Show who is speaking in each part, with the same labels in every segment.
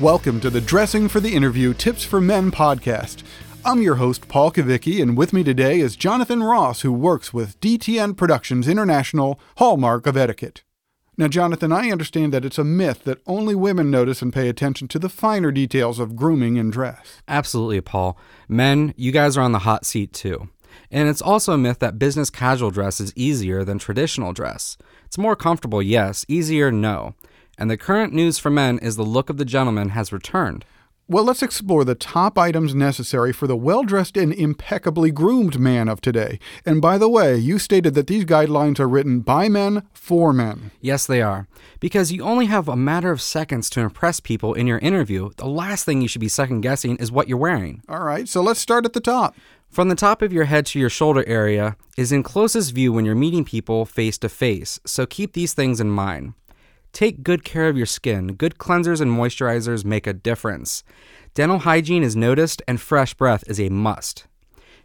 Speaker 1: Welcome to the Dressing for the Interview Tips for Men podcast. I'm your host, Paul Kavicki, and with me today is Jonathan Ross, who works with DTN Productions International, Hallmark of Etiquette. Now, Jonathan, I understand that it's a myth that only women notice and pay attention to the finer details of grooming and dress.
Speaker 2: Absolutely, Paul. Men, you guys are on the hot seat too. And it's also a myth that business casual dress is easier than traditional dress. It's more comfortable, yes, easier, no. And the current news for men is the look of the gentleman has returned.
Speaker 1: Well, let's explore the top items necessary for the well dressed and impeccably groomed man of today. And by the way, you stated that these guidelines are written by men for men.
Speaker 2: Yes, they are. Because you only have a matter of seconds to impress people in your interview, the last thing you should be second guessing is what you're wearing.
Speaker 1: All right, so let's start at the top.
Speaker 2: From the top of your head to your shoulder area is in closest view when you're meeting people face to face, so keep these things in mind. Take good care of your skin. Good cleansers and moisturizers make a difference. Dental hygiene is noticed, and fresh breath is a must.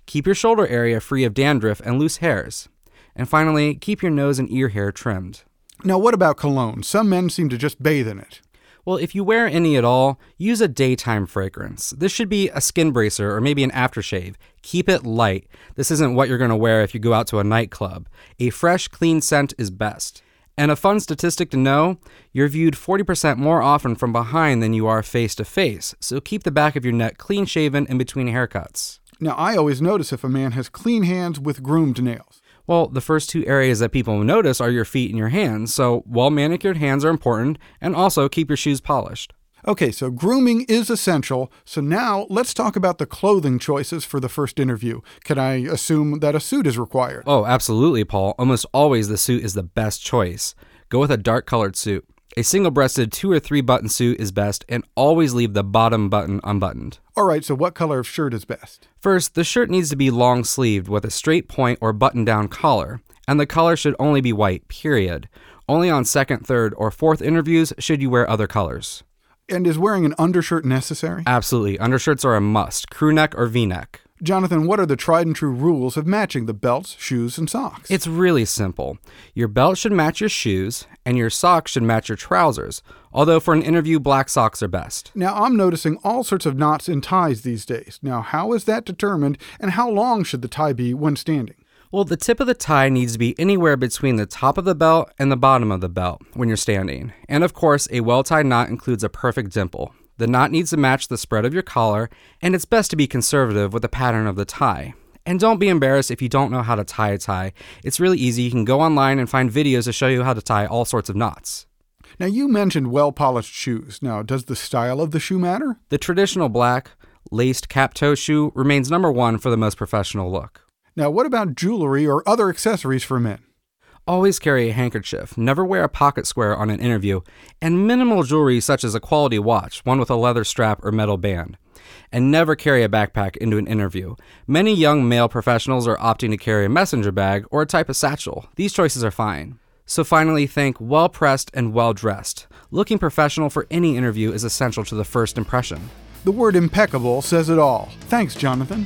Speaker 2: Keep your shoulder area free of dandruff and loose hairs. And finally, keep your nose and ear hair trimmed.
Speaker 1: Now, what about cologne? Some men seem to just bathe in it.
Speaker 2: Well, if you wear any at all, use a daytime fragrance. This should be a skin bracer or maybe an aftershave. Keep it light. This isn't what you're going to wear if you go out to a nightclub. A fresh, clean scent is best. And a fun statistic to know you're viewed 40% more often from behind than you are face to face, so keep the back of your neck clean shaven in between haircuts.
Speaker 1: Now, I always notice if a man has clean hands with groomed nails.
Speaker 2: Well, the first two areas that people notice are your feet and your hands, so well manicured hands are important, and also keep your shoes polished.
Speaker 1: Okay, so grooming is essential. So now let's talk about the clothing choices for the first interview. Can I assume that a suit is required?
Speaker 2: Oh, absolutely, Paul. Almost always the suit is the best choice. Go with a dark colored suit. A single breasted two or three button suit is best, and always leave the bottom button unbuttoned.
Speaker 1: All right, so what color of shirt is best?
Speaker 2: First, the shirt needs to be long sleeved with a straight point or button down collar, and the color should only be white, period. Only on second, third, or fourth interviews should you wear other colors.
Speaker 1: And is wearing an undershirt necessary?
Speaker 2: Absolutely. Undershirts are a must, crew neck or v neck.
Speaker 1: Jonathan, what are the tried and true rules of matching the belts, shoes, and socks?
Speaker 2: It's really simple. Your belt should match your shoes, and your socks should match your trousers. Although for an interview, black socks are best.
Speaker 1: Now, I'm noticing all sorts of knots in ties these days. Now, how is that determined, and how long should the tie be when standing?
Speaker 2: Well, the tip of the tie needs to be anywhere between the top of the belt and the bottom of the belt when you're standing. And of course, a well tied knot includes a perfect dimple. The knot needs to match the spread of your collar, and it's best to be conservative with the pattern of the tie. And don't be embarrassed if you don't know how to tie a tie. It's really easy. You can go online and find videos to show you how to tie all sorts of knots.
Speaker 1: Now, you mentioned well polished shoes. Now, does the style of the shoe matter?
Speaker 2: The traditional black, laced cap toe shoe remains number one for the most professional look.
Speaker 1: Now, what about jewelry or other accessories for men?
Speaker 2: Always carry a handkerchief, never wear a pocket square on an interview, and minimal jewelry such as a quality watch, one with a leather strap or metal band. And never carry a backpack into an interview. Many young male professionals are opting to carry a messenger bag or a type of satchel. These choices are fine. So finally, think well pressed and well dressed. Looking professional for any interview is essential to the first impression.
Speaker 1: The word impeccable says it all. Thanks, Jonathan.